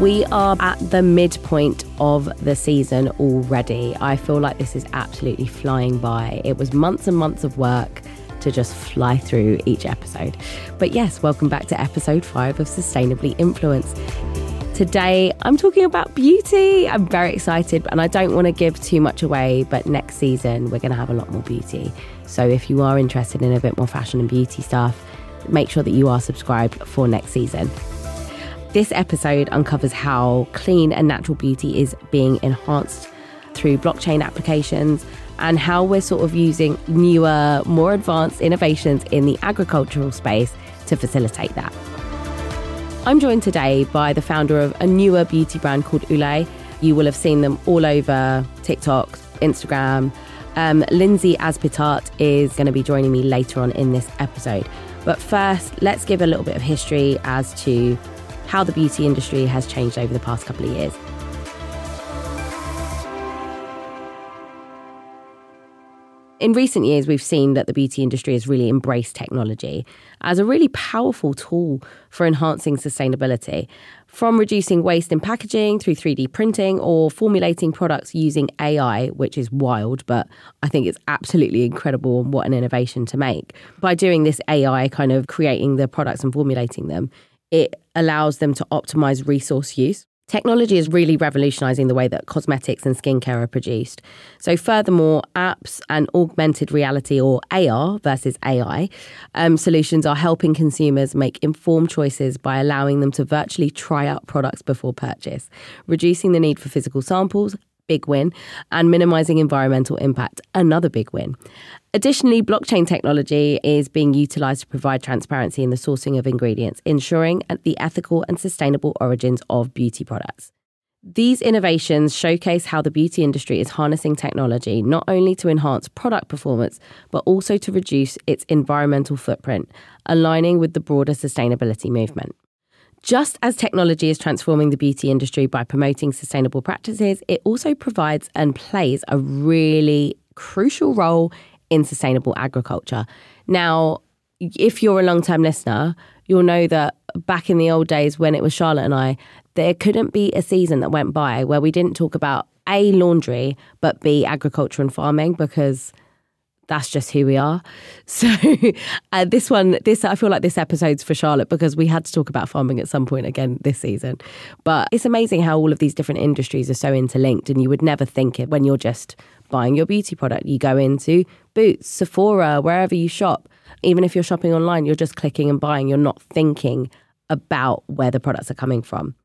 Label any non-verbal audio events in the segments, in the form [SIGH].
We are at the midpoint of the season already. I feel like this is absolutely flying by. It was months and months of work to just fly through each episode. But yes, welcome back to episode five of Sustainably Influenced. Today, I'm talking about beauty. I'm very excited and I don't want to give too much away, but next season, we're going to have a lot more beauty. So if you are interested in a bit more fashion and beauty stuff, make sure that you are subscribed for next season. This episode uncovers how clean and natural beauty is being enhanced through blockchain applications and how we're sort of using newer, more advanced innovations in the agricultural space to facilitate that. I'm joined today by the founder of a newer beauty brand called Ulé. You will have seen them all over TikTok, Instagram. Um, Lindsay Azpitarte is going to be joining me later on in this episode. But first, let's give a little bit of history as to how the beauty industry has changed over the past couple of years. In recent years, we've seen that the beauty industry has really embraced technology as a really powerful tool for enhancing sustainability. From reducing waste in packaging through 3D printing or formulating products using AI, which is wild, but I think it's absolutely incredible and what an innovation to make. By doing this AI, kind of creating the products and formulating them, it allows them to optimize resource use. Technology is really revolutionizing the way that cosmetics and skincare are produced. So, furthermore, apps and augmented reality or AR versus AI um, solutions are helping consumers make informed choices by allowing them to virtually try out products before purchase, reducing the need for physical samples big win, and minimizing environmental impact, another big win. Additionally, blockchain technology is being utilized to provide transparency in the sourcing of ingredients, ensuring the ethical and sustainable origins of beauty products. These innovations showcase how the beauty industry is harnessing technology not only to enhance product performance, but also to reduce its environmental footprint, aligning with the broader sustainability movement. Just as technology is transforming the beauty industry by promoting sustainable practices, it also provides and plays a really crucial role in sustainable agriculture. Now, if you're a long term listener, you'll know that back in the old days when it was Charlotte and I, there couldn't be a season that went by where we didn't talk about A, laundry, but B, agriculture and farming because that's just who we are. [LAUGHS] So uh, this one, this I feel like this episode's for Charlotte because we had to talk about farming at some point again this season. But it's amazing how all of these different industries are so interlinked, and you would never think it when you're just buying your beauty product. You go into Boots, Sephora, wherever you shop. Even if you're shopping online, you're just clicking and buying. You're not thinking about where the products are coming from.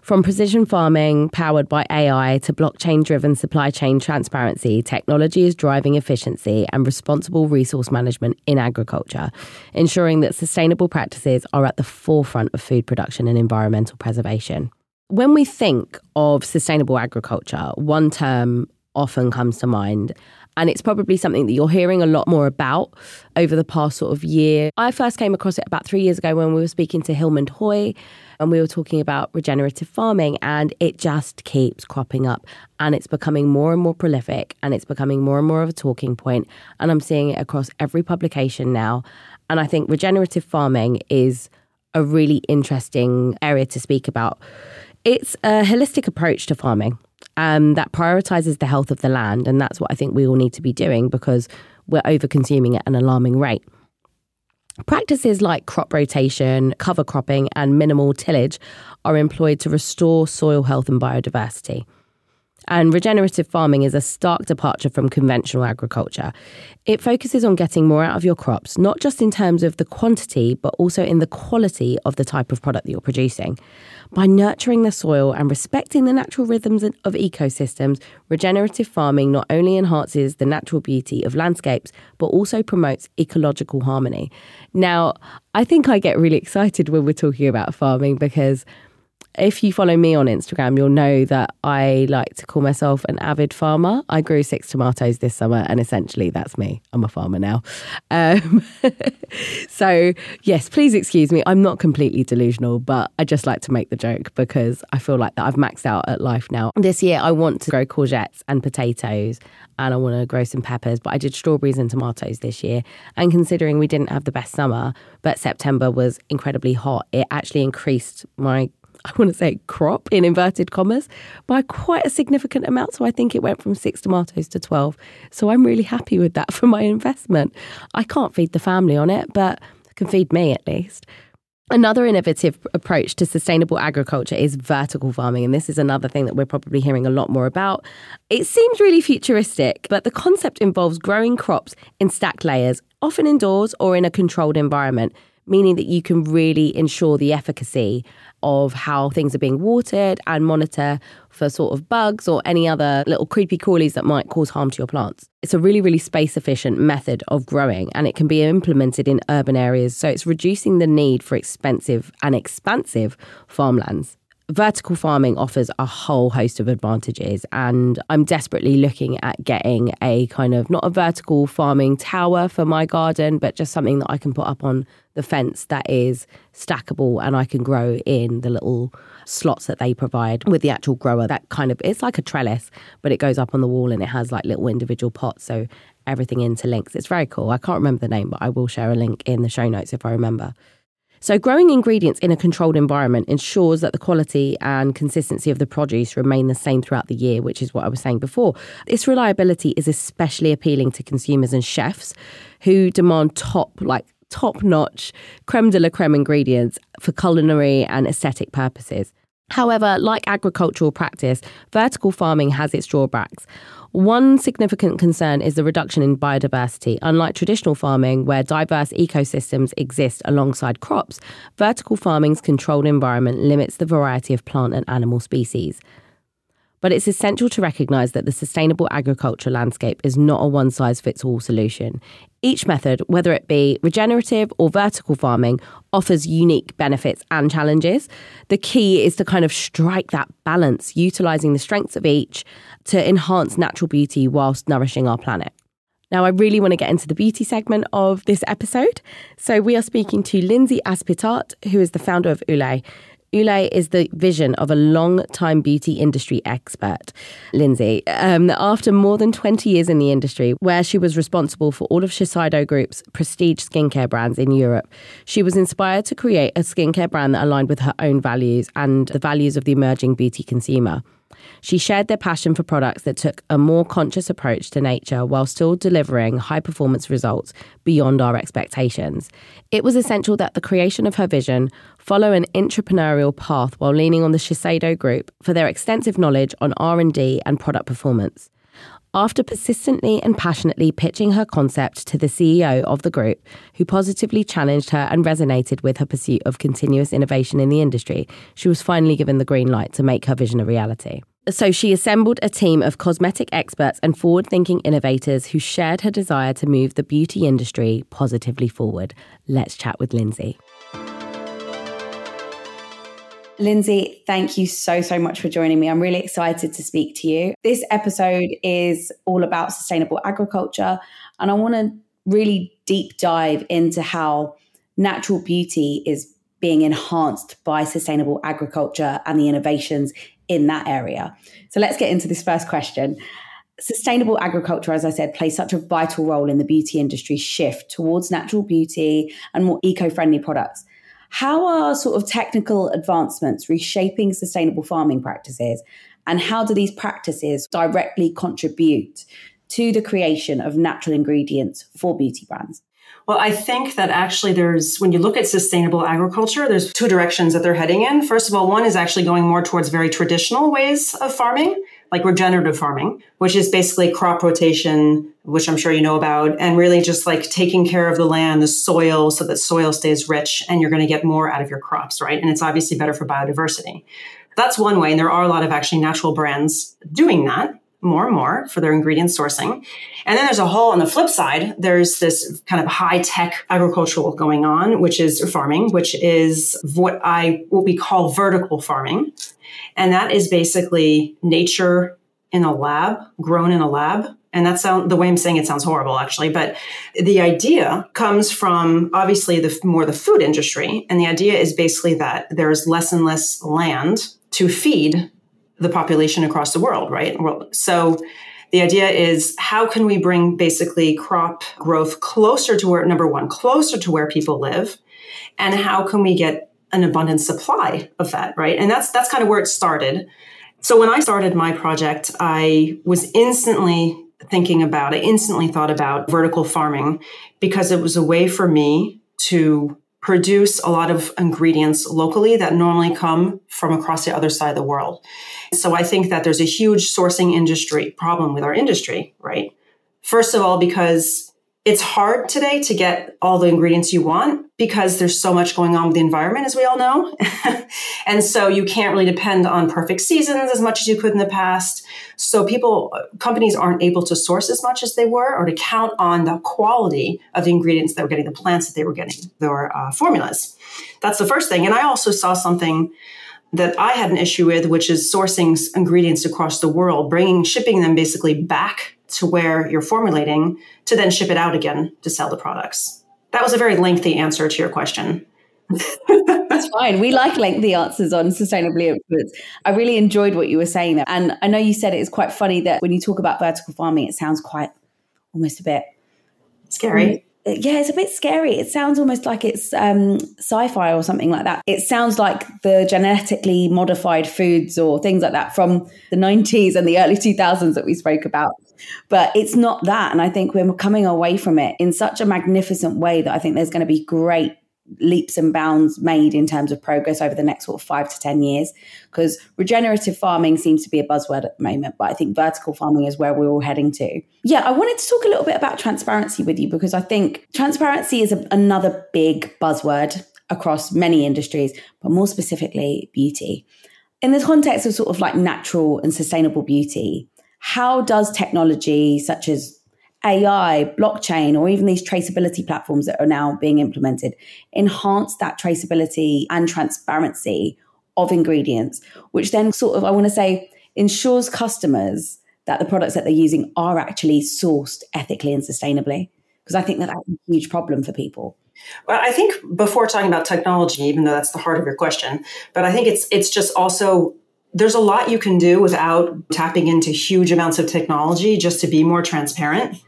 From precision farming powered by AI to blockchain driven supply chain transparency, technology is driving efficiency and responsible resource management in agriculture, ensuring that sustainable practices are at the forefront of food production and environmental preservation. When we think of sustainable agriculture, one term often comes to mind. And it's probably something that you're hearing a lot more about over the past sort of year. I first came across it about three years ago when we were speaking to Hillmond Hoy and we were talking about regenerative farming, and it just keeps cropping up and it's becoming more and more prolific and it's becoming more and more of a talking point. And I'm seeing it across every publication now. And I think regenerative farming is a really interesting area to speak about. It's a holistic approach to farming um, that prioritizes the health of the land. And that's what I think we all need to be doing because we're over consuming at an alarming rate. Practices like crop rotation, cover cropping, and minimal tillage are employed to restore soil health and biodiversity. And regenerative farming is a stark departure from conventional agriculture. It focuses on getting more out of your crops, not just in terms of the quantity, but also in the quality of the type of product that you're producing. By nurturing the soil and respecting the natural rhythms of ecosystems, regenerative farming not only enhances the natural beauty of landscapes, but also promotes ecological harmony. Now, I think I get really excited when we're talking about farming because if you follow me on Instagram, you'll know that I like to call myself an avid farmer. I grew six tomatoes this summer, and essentially that's me. I'm a farmer now. Um, [LAUGHS] so, yes, please excuse me. I'm not completely delusional, but I just like to make the joke because I feel like that I've maxed out at life now. This year, I want to grow courgettes and potatoes, and I want to grow some peppers, but I did strawberries and tomatoes this year. And considering we didn't have the best summer, but September was incredibly hot, it actually increased my I want to say crop in inverted commas, by quite a significant amount. So I think it went from six tomatoes to 12. So I'm really happy with that [LAUGHS] for my investment. I can't feed the family on it, but can feed me at least. Another innovative approach to sustainable agriculture is vertical farming. And this is another thing that we're probably hearing a lot more about. It seems really futuristic, but the concept involves growing crops in stacked layers, often indoors or in a controlled environment meaning that you can really ensure the efficacy of how things are being watered and monitor for sort of bugs or any other little creepy crawlies that might cause harm to your plants. It's a really, really space efficient method of growing and it can be implemented in urban areas. So it's reducing the need for expensive and expansive farmlands vertical farming offers a whole host of advantages and i'm desperately looking at getting a kind of not a vertical farming tower for my garden but just something that i can put up on the fence that is stackable and i can grow in the little slots that they provide with the actual grower. That kind of it's like a trellis but it goes up on the wall and it has like little individual pots so everything interlinks. It's very cool. I can't remember the name but i will share a link in the show notes if i remember so, growing ingredients in a controlled environment ensures that the quality and consistency of the produce remain the same throughout the year, which is what I was saying before. This reliability is especially appealing to consumers and chefs who demand top, like top notch, creme de la creme ingredients for culinary and aesthetic purposes. However, like agricultural practice, vertical farming has its drawbacks. One significant concern is the reduction in biodiversity. Unlike traditional farming, where diverse ecosystems exist alongside crops, vertical farming's controlled environment limits the variety of plant and animal species. But it's essential to recognise that the sustainable agriculture landscape is not a one size fits all solution. Each method, whether it be regenerative or vertical farming, offers unique benefits and challenges. The key is to kind of strike that balance, utilising the strengths of each to enhance natural beauty whilst nourishing our planet. Now, I really want to get into the beauty segment of this episode. So, we are speaking to Lindsay Azpitarte, who is the founder of Ulé. Ulé is the vision of a long-time beauty industry expert, Lindsay. Um, after more than 20 years in the industry, where she was responsible for all of Shiseido Group's prestige skincare brands in Europe, she was inspired to create a skincare brand that aligned with her own values and the values of the emerging beauty consumer. She shared their passion for products that took a more conscious approach to nature while still delivering high performance results beyond our expectations. It was essential that the creation of her vision follow an entrepreneurial path while leaning on the Shiseido group for their extensive knowledge on R&D and product performance. After persistently and passionately pitching her concept to the CEO of the group, who positively challenged her and resonated with her pursuit of continuous innovation in the industry, she was finally given the green light to make her vision a reality. So she assembled a team of cosmetic experts and forward thinking innovators who shared her desire to move the beauty industry positively forward. Let's chat with Lindsay. Lindsay, thank you so, so much for joining me. I'm really excited to speak to you. This episode is all about sustainable agriculture, and I want to really deep dive into how natural beauty is being enhanced by sustainable agriculture and the innovations in that area. So let's get into this first question. Sustainable agriculture, as I said, plays such a vital role in the beauty industry shift towards natural beauty and more eco friendly products. How are sort of technical advancements reshaping sustainable farming practices? And how do these practices directly contribute to the creation of natural ingredients for beauty brands? Well, I think that actually there's, when you look at sustainable agriculture, there's two directions that they're heading in. First of all, one is actually going more towards very traditional ways of farming, like regenerative farming, which is basically crop rotation, which I'm sure you know about, and really just like taking care of the land, the soil, so that soil stays rich and you're going to get more out of your crops, right? And it's obviously better for biodiversity. That's one way. And there are a lot of actually natural brands doing that more and more for their ingredient sourcing. And then there's a whole on the flip side, there's this kind of high tech agricultural going on, which is farming, which is what I, what we call vertical farming. And that is basically nature in a lab, grown in a lab. And that sound the way I'm saying it sounds horrible actually, but the idea comes from obviously the more the food industry. And the idea is basically that there's less and less land to feed the population across the world, right? So the idea is how can we bring basically crop growth closer to where, number one, closer to where people live? And how can we get an abundant supply of that, right? And that's that's kind of where it started. So when I started my project, I was instantly thinking about, I instantly thought about vertical farming because it was a way for me to produce a lot of ingredients locally that normally come from across the other side of the world. So I think that there's a huge sourcing industry problem with our industry, right? First of all, because it's hard today to get all the ingredients you want because there's so much going on with the environment, as we all know. [LAUGHS] and so you can't really depend on perfect seasons as much as you could in the past. So people, companies aren't able to source as much as they were or to count on the quality of the ingredients they were getting, the plants that they were getting, their uh, formulas. That's the first thing. And I also saw something that I had an issue with, which is sourcing ingredients across the world, bringing, shipping them basically back to where you're formulating to then ship it out again to sell the products. That was a very lengthy answer to your question. That's fine. We like lengthy answers on sustainably influenced. I really enjoyed what you were saying there. And I know you said it is quite funny that when you talk about vertical farming, it sounds quite almost a bit scary yeah, it's a bit scary. It sounds almost like it's um, sci-fi or something like that. It sounds like the genetically modified foods or things like that from the 90s and the early 2000s that we spoke about. But it's not that. And I think we're coming away from it in such a magnificent way that I think there's going to be great leaps and bounds made in terms of progress over the next sort of five to 10 years. Because regenerative farming seems to be a buzzword at the moment, but I think vertical farming is where we're all heading to. Yeah, I wanted to talk a little bit about transparency with you because I think transparency is a, another big buzzword across many industries, but more specifically, beauty. In the context of sort of like natural and sustainable beauty, how does technology such as AI, blockchain, or even these traceability platforms that are now being implemented enhance that traceability and transparency of ingredients, which then sort of, I want to say, ensures customers that the products that they're using are actually sourced ethically and sustainably. Because I think that that's a huge problem for people. Well, I think before talking about technology, even though that's the heart of your question, but I think it's it's just also there's a lot you can do without tapping into huge amounts of technology just to be more transparent.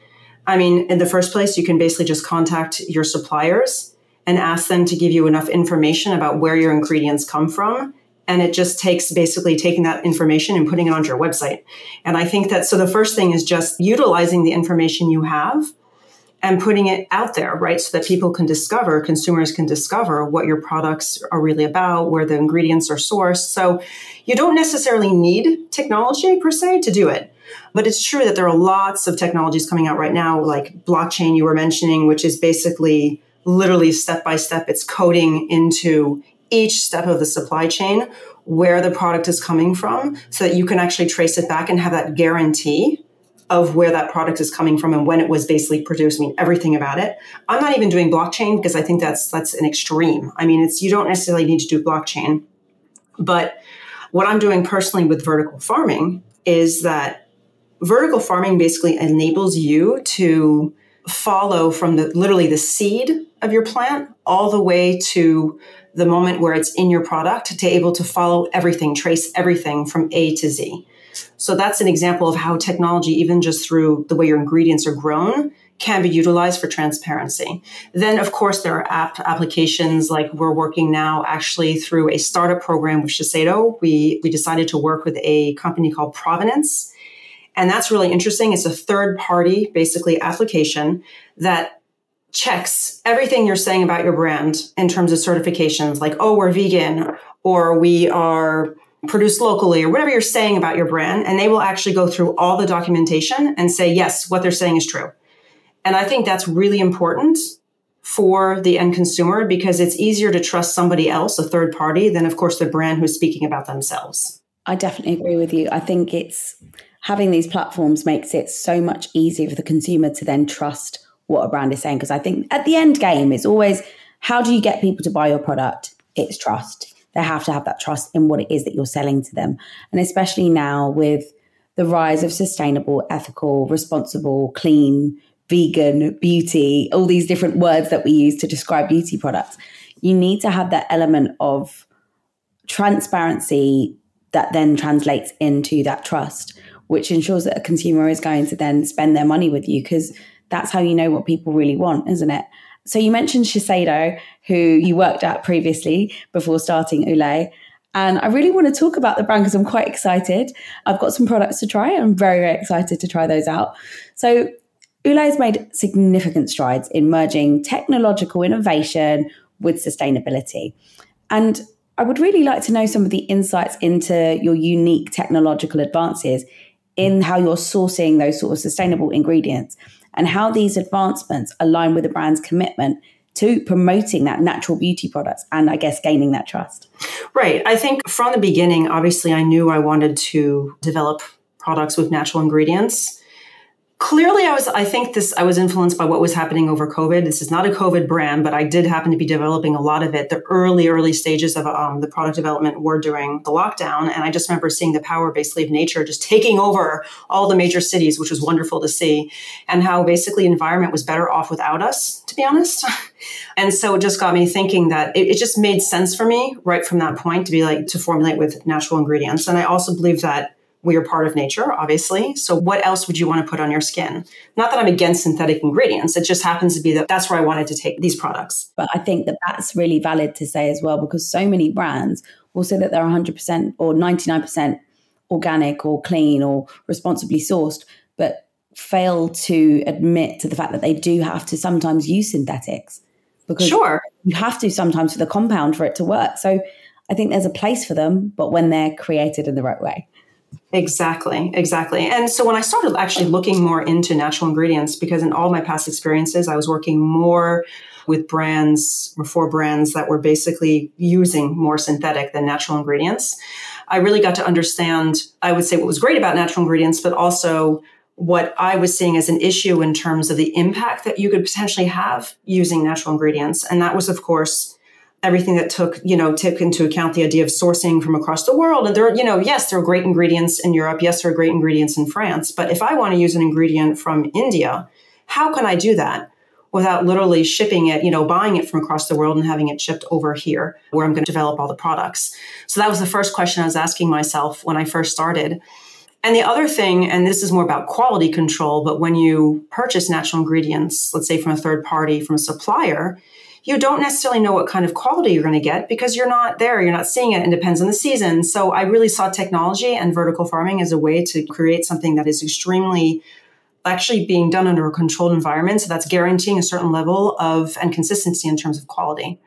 I mean, in the first place, you can basically just contact your suppliers and ask them to give you enough information about where your ingredients come from. And it just takes basically taking that information and putting it onto your website. And I think that so the first thing is just utilizing the information you have and putting it out there, right? So that people can discover, consumers can discover what your products are really about, where the ingredients are sourced. So you don't necessarily need technology per se to do it. But it's true that there are lots of technologies coming out right now, like blockchain you were mentioning, which is basically literally step by step, it's coding into each step of the supply chain where the product is coming from so that you can actually trace it back and have that guarantee of where that product is coming from and when it was basically produced. I mean, everything about it. I'm not even doing blockchain because I think that's that's an extreme. I mean, it's you don't necessarily need to do blockchain, but what I'm doing personally with vertical farming is that vertical farming basically enables you to follow from the literally the seed of your plant all the way to the moment where it's in your product to able to follow everything, trace everything from A to Z. So that's an example of how technology, even just through the way your ingredients are grown, can be utilized for transparency. Then, of course, there are app applications like we're working now actually through a startup program with Shiseido. We, we decided to work with a company called Provenance and that's really interesting. It's a third party, basically, application that checks everything you're saying about your brand in terms of certifications, like, oh, we're vegan or we are produced locally or whatever you're saying about your brand. And they will actually go through all the documentation and say, yes, what they're saying is true. And I think that's really important for the end consumer because it's easier to trust somebody else, a third party, than, of course, the brand who's speaking about themselves. I definitely agree with you. I think it's having these platforms makes it so much easier for the consumer to then trust what a brand is saying. Because I think at the end game, it's always how do you get people to buy your product? It's trust. They have to have that trust in what it is that you're selling to them. And especially now with the rise of sustainable, ethical, responsible, clean, vegan, beauty, all these different words that we use to describe beauty products, you need to have that element of transparency that then translates into that trust which ensures that a consumer is going to then spend their money with you because that's how you know what people really want, isn't it? So you mentioned Shiseido, who you worked at previously before starting Ulé. And I really want to talk about the brand because I'm quite excited. I've got some products to try. I'm very, very excited to try those out. So Ulé has made significant strides in merging technological innovation with sustainability. And I would really like to know some of the insights into your unique technological advances in how you're sourcing those sort of sustainable ingredients and how these advancements align with the brand's commitment to promoting that natural beauty products and I guess gaining that trust. Right. I think from the beginning, obviously, I knew I wanted to develop products with natural ingredients clearly i was i think this i was influenced by what was happening over covid. This is not a covid brand but i did happen to be developing a lot of it. The early early stages of um, the product development were during the lockdown and i just remember seeing the power basically of nature just taking over all the major cities which was wonderful to see and how basically environment was better off without us to be honest. [LAUGHS] And so it just got me thinking that it, it just made sense for me right from that point to be like to formulate with natural ingredients. And i also believe that we are part of nature, obviously. So, what else would you want to put on your skin? Not that I'm against synthetic ingredients. It just happens to be that that's where I wanted to take these products. But I think that that's really valid to say as well, because so many brands will say that they're 100% or 99% organic or clean or responsibly sourced, but fail to admit to the fact that they do have to sometimes use synthetics. Because sure. you have to sometimes for the compound for it to work. So, I think there's a place for them, but when they're created in the right way. Exactly, exactly. And so when I started actually looking more into natural ingredients, because in all my past experiences, I was working more with brands or for brands that were basically using more synthetic than natural ingredients. I really got to understand, I would say, what was great about natural ingredients, but also what I was seeing as an issue in terms of the impact that you could potentially have using natural ingredients. And that was, of course, everything that took, you know, took into account the idea of sourcing from across the world. And there, you know, yes, there are great ingredients in Europe. Yes, there are great ingredients in France. But if I want to use an ingredient from India, how can I do that without literally shipping it, you know, buying it from across the world and having it shipped over here where I'm going to develop all the products? So that was the first question I was asking myself when I first started. And the other thing, and this is more about quality control, but when you purchase natural ingredients, let's say from a third party, from a supplier, you don't necessarily know what kind of quality you're going to get because you're not there, you're not seeing it, and it depends on the season. So I really saw technology and vertical farming as a way to create something that is extremely actually being done under a controlled environment. So that's guaranteeing a certain level of and consistency in terms of quality.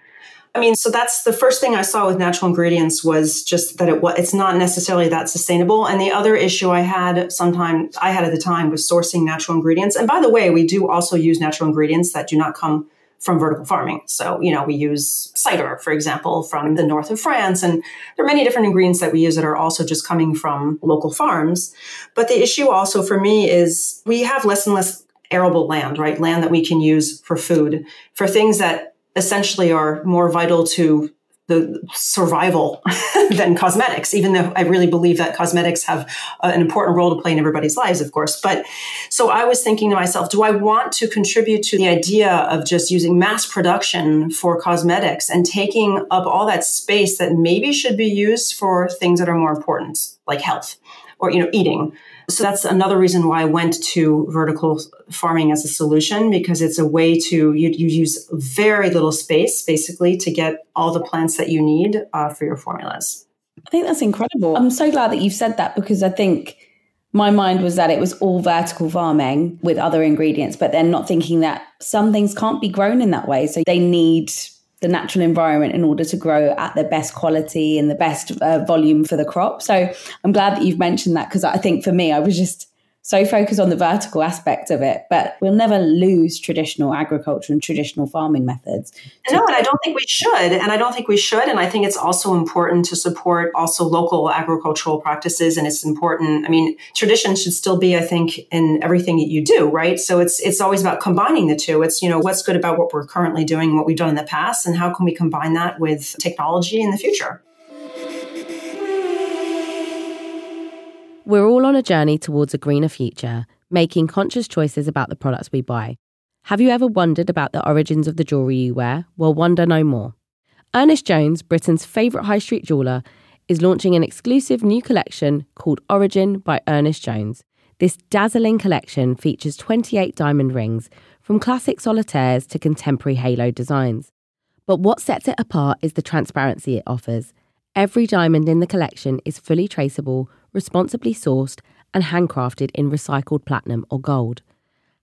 I mean, so that's the first thing I saw with natural ingredients was just that it it's not necessarily that sustainable. And the other issue I had sometimes I had at the time was sourcing natural ingredients. And by the way, we do also use natural ingredients that do not come from vertical farming. So, you know, we use cider, for example, from the north of France. And there are many different ingredients that we use that are also just coming from local farms. But the issue also for me is we have less and less arable land, right? Land that we can use for food, for things that essentially are more vital to the survival [LAUGHS] than cosmetics, even though I really believe that cosmetics have uh, an important role to play in everybody's lives, of course. But so I was thinking to myself, do I want to contribute to the idea of just using mass production for cosmetics and taking up all that space that maybe should be used for things that are more important, like health or, you know, eating? So that's another reason why I went to vertical farming as a solution because it's a way to you, you use very little space basically to get all the plants that you need uh, for your formulas. I think that's incredible. I'm so glad that you've said that because I think my mind was that it was all vertical farming with other ingredients, but then not thinking that some things can't be grown in that way. So they need the natural environment in order to grow at the best quality and the best uh, volume for the crop. So I'm glad that you've mentioned that because I think for me, I was just so focus on the vertical aspect of it, but we'll never lose traditional agriculture and traditional farming methods. No, and I don't think we should. And I don't think we should. And I think it's also important to support also local agricultural practices. And it's important. I mean, tradition should still be, I think, in everything that you do, right? So it's it's always about combining the two. It's, you know, what's good about what we're currently doing, what we've done in the past, and how can we combine that with technology in the future? We're all on a journey towards a greener future, making conscious choices about the products we buy. Have you ever wondered about the origins of the jewellery you wear? Well, wonder no more. Ernest Jones, Britain's favourite high street jeweller, is launching an exclusive new collection called Origin by Ernest Jones. This dazzling collection features 28 diamond rings from classic solitaires to contemporary halo designs. But what sets it apart is the transparency it offers. Every diamond in the collection is fully traceable, responsibly sourced, and handcrafted in recycled platinum or gold.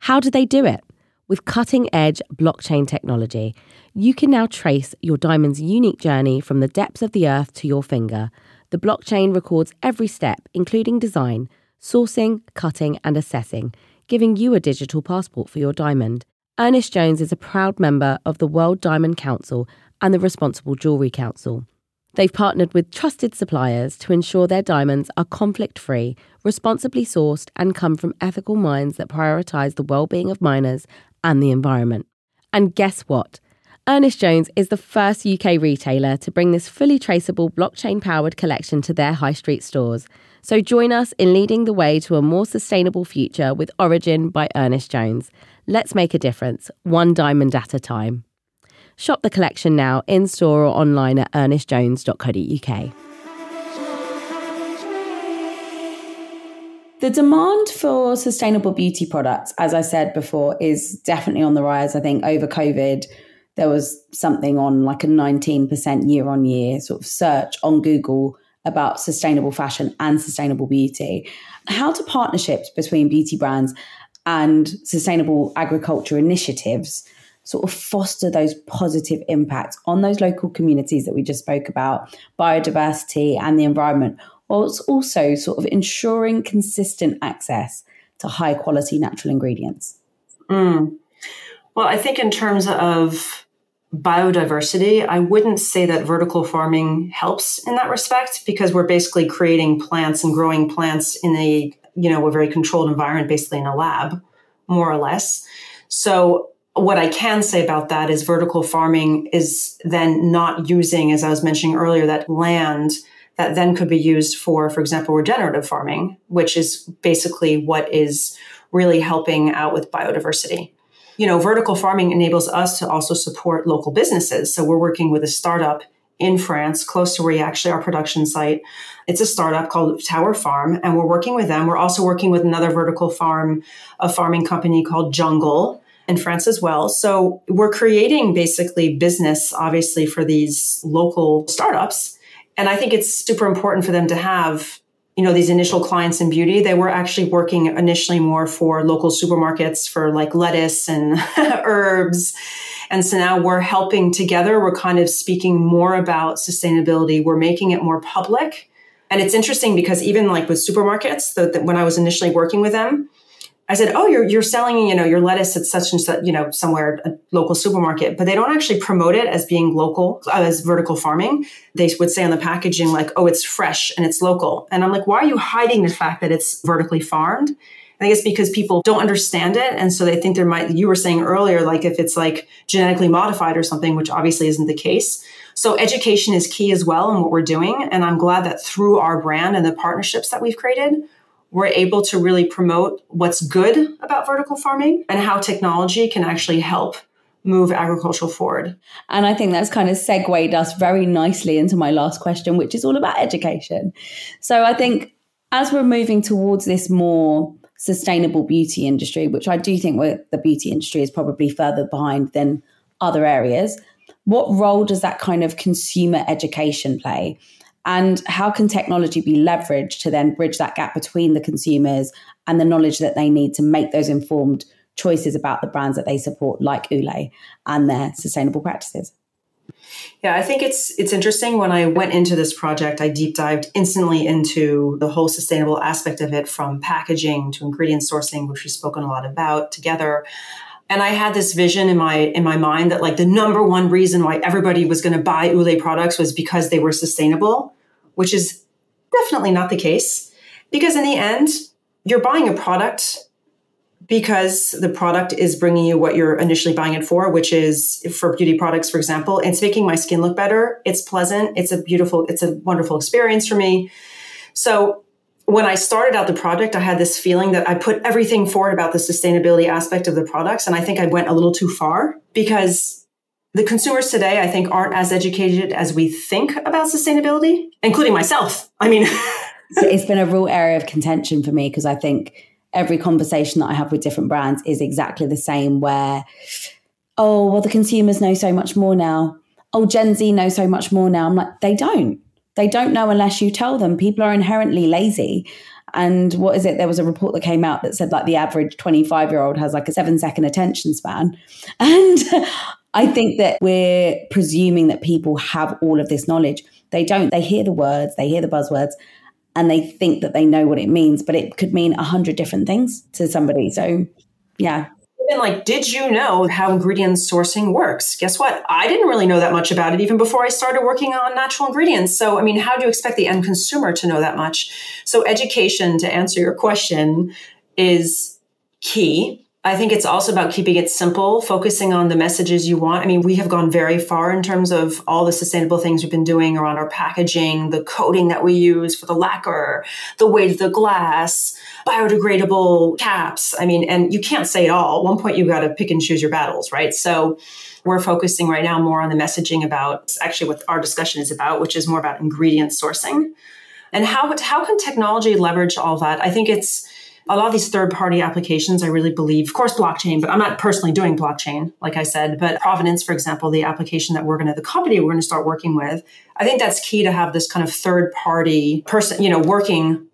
How do they do it? With cutting edge blockchain technology, you can now trace your diamond's unique journey from the depths of the earth to your finger. The blockchain records every step, including design, sourcing, cutting, and assessing, giving you a digital passport for your diamond. Ernest Jones is a proud member of the World Diamond Council and the Responsible Jewellery Council. They've partnered with trusted suppliers to ensure their diamonds are conflict free, responsibly sourced, and come from ethical mines that prioritise the well-being of miners and the environment. And guess what? Ernest Jones is the first UK retailer to bring this fully traceable blockchain powered collection to their high street stores. So join us in leading the way to a more sustainable future with Origin by Ernest Jones. Let's make a difference, one diamond at a time. Shop the collection now in store or online at ernestjones.co.uk. The demand for sustainable beauty products, as I said before, is definitely on the rise. I think over COVID, there was something on like a 19% year on year sort of search on Google about sustainable fashion and sustainable beauty. How do partnerships between beauty brands and sustainable agriculture initiatives sort of foster those positive impacts on those local communities that we just spoke about, biodiversity and the environment, whilst also sort of ensuring consistent access to high quality natural ingredients? Mm. Well, I think in terms of biodiversity, I wouldn't say that vertical farming helps in that respect because we're basically creating plants and growing plants in a, you know, a very controlled environment, basically in a lab, more or less. So what I can say about that is vertical farming is then not using, as I was mentioning earlier, that land that then could be used for, for example, regenerative farming, which is basically what is really helping out with biodiversity. You know, vertical farming enables us to also support local businesses. So we're working with a startup in France, close to where actually our production site. It's a startup called Tower Farm, and we're working with them. We're also working with another vertical farm, a farming company called Jungle in France as well. So we're creating basically business, obviously, for these local startups. And I think it's super important for them to have, you know, these initial clients in beauty. They were actually working initially more for local supermarkets for like lettuce and [LAUGHS] herbs. And so now we're helping together. We're kind of speaking more about sustainability. We're making it more public. And it's interesting because even like with supermarkets, the, the, when I was initially working with them, I said, "Oh, you're you're selling, you know, your lettuce at such and such, you know, somewhere a local supermarket, but they don't actually promote it as being local, uh, as vertical farming. They would say on the packaging like, "Oh, it's fresh and it's local." And I'm like, "Why are you hiding the fact that it's vertically farmed?" I think it's because people don't understand it, and so they think there might. You were saying earlier, like if it's like genetically modified or something, which obviously isn't the case. So education is key as well in what we're doing, and I'm glad that through our brand and the partnerships that we've created, we're able to really promote what's good about vertical farming and how technology can actually help move agriculture forward. And I think that's kind of segued us very nicely into my last question, which is all about education. So I think as we're moving towards this more sustainable beauty industry, which I do think the beauty industry is probably further behind than other areas, what role does that kind of consumer education play? And how can technology be leveraged to then bridge that gap between the consumers and the knowledge that they need to make those informed choices about the brands that they support, like Ulé and their sustainable practices? Yeah, I think it's it's interesting. When I went into this project, I deep dived instantly into the whole sustainable aspect of it, from packaging to ingredient sourcing, which we've spoken a lot about together. And I had this vision in my in my mind that like the number one reason why everybody was going to buy Ulé products was because they were sustainable, which is definitely not the case. Because in the end, you're buying a product because the product is bringing you what you're initially buying it for, which is for beauty products, for example, it's making my skin look better. It's pleasant. It's a beautiful, it's a wonderful experience for me. So when I started out the project, I had this feeling that I put everything forward about the sustainability aspect of the products. And I think I went a little too far because the consumers today, I think, aren't as educated as we think about sustainability, including myself. I mean, [LAUGHS] it's been a real area of contention for me because I think every conversation that I have with different brands is exactly the same where, oh, well, the consumers know so much more now. Oh, Gen Z knows so much more now. I'm like, they don't. They don't know unless you tell them. People are inherently lazy. And what is it? There was a report that came out that said like the average 25 year old has like a seven second attention span. [LAUGHS] And I think that we're presuming that people have all of this knowledge. They don't. They hear the words, they hear the buzzwords, and they think that they know what it means, but it could mean a hundred different things to somebody. So, yeah. Even like, did you know how ingredient sourcing works? Guess what? I didn't really know that much about it even before I started working on natural ingredients. So, I mean, how do you expect the end consumer to know that much? So, education, to answer your question, is key I think it's also about keeping it simple, focusing on the messages you want. I mean, we have gone very far in terms of all the sustainable things we've been doing around our packaging, the coating that we use for the lacquer, the weight of the glass, biodegradable caps. I mean, and you can't say it all. At one point, you've got to pick and choose your battles, right? So we're focusing right now more on the messaging about actually what our discussion is about, which is more about ingredient sourcing. And how, how can technology leverage all that? I think it's, a lot of these third party applications, I really believe, of course, blockchain, but I'm not personally doing blockchain, like I said, but Provenance, for example, the application that we're going to, the company we're going to start working with, I think that's key to have this kind of third party person, you know, working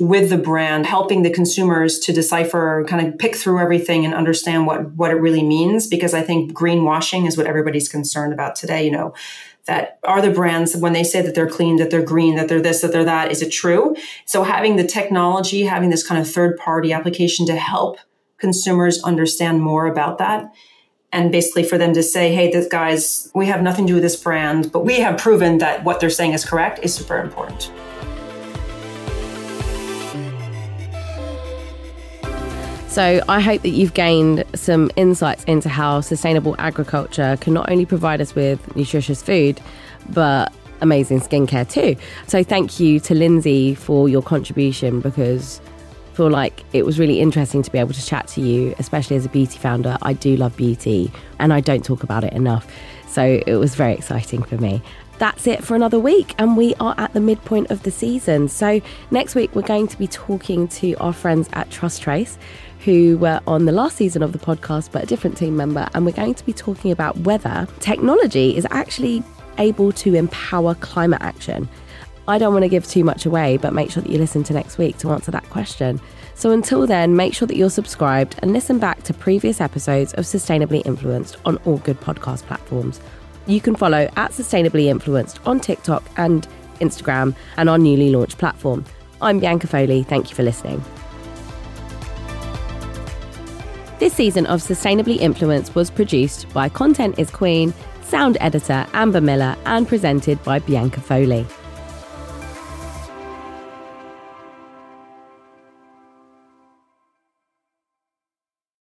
with the brand, helping the consumers to decipher, kind of pick through everything and understand what, what it really means. Because I think greenwashing is what everybody's concerned about today. You know, that are the brands when they say that they're clean, that they're green, that they're this, that they're that, is it true? So having the technology, having this kind of third party application to help consumers understand more about that. And basically for them to say, hey, this guys, we have nothing to do with this brand, but we have proven that what they're saying is correct is super important. So I hope that you've gained some insights into how sustainable agriculture can not only provide us with nutritious food, but amazing skincare too. So thank you to Lindsay for your contribution because I feel like it was really interesting to be able to chat to you, especially as a beauty founder. I do love beauty and I don't talk about it enough. So it was very exciting for me that's it for another week, and we are at the midpoint of the season. So, next week, we're going to be talking to our friends at TrustTrace, who were on the last season of the podcast, but a different team member. And we're going to be talking about whether technology is actually able to empower climate action. I don't want to give too much away, but make sure that you listen to next week to answer that question. So until then, make sure that you're subscribed and listen back to previous episodes of Sustainably Influenced on all good podcast platforms. You can follow at Sustainably Influenced on TikTok and Instagram and our newly launched platform. I'm Bianca Foley. Thank you for listening. This season of Sustainably Influenced was produced by Content is Queen, sound editor Amber Miller, and presented by Bianca Foley.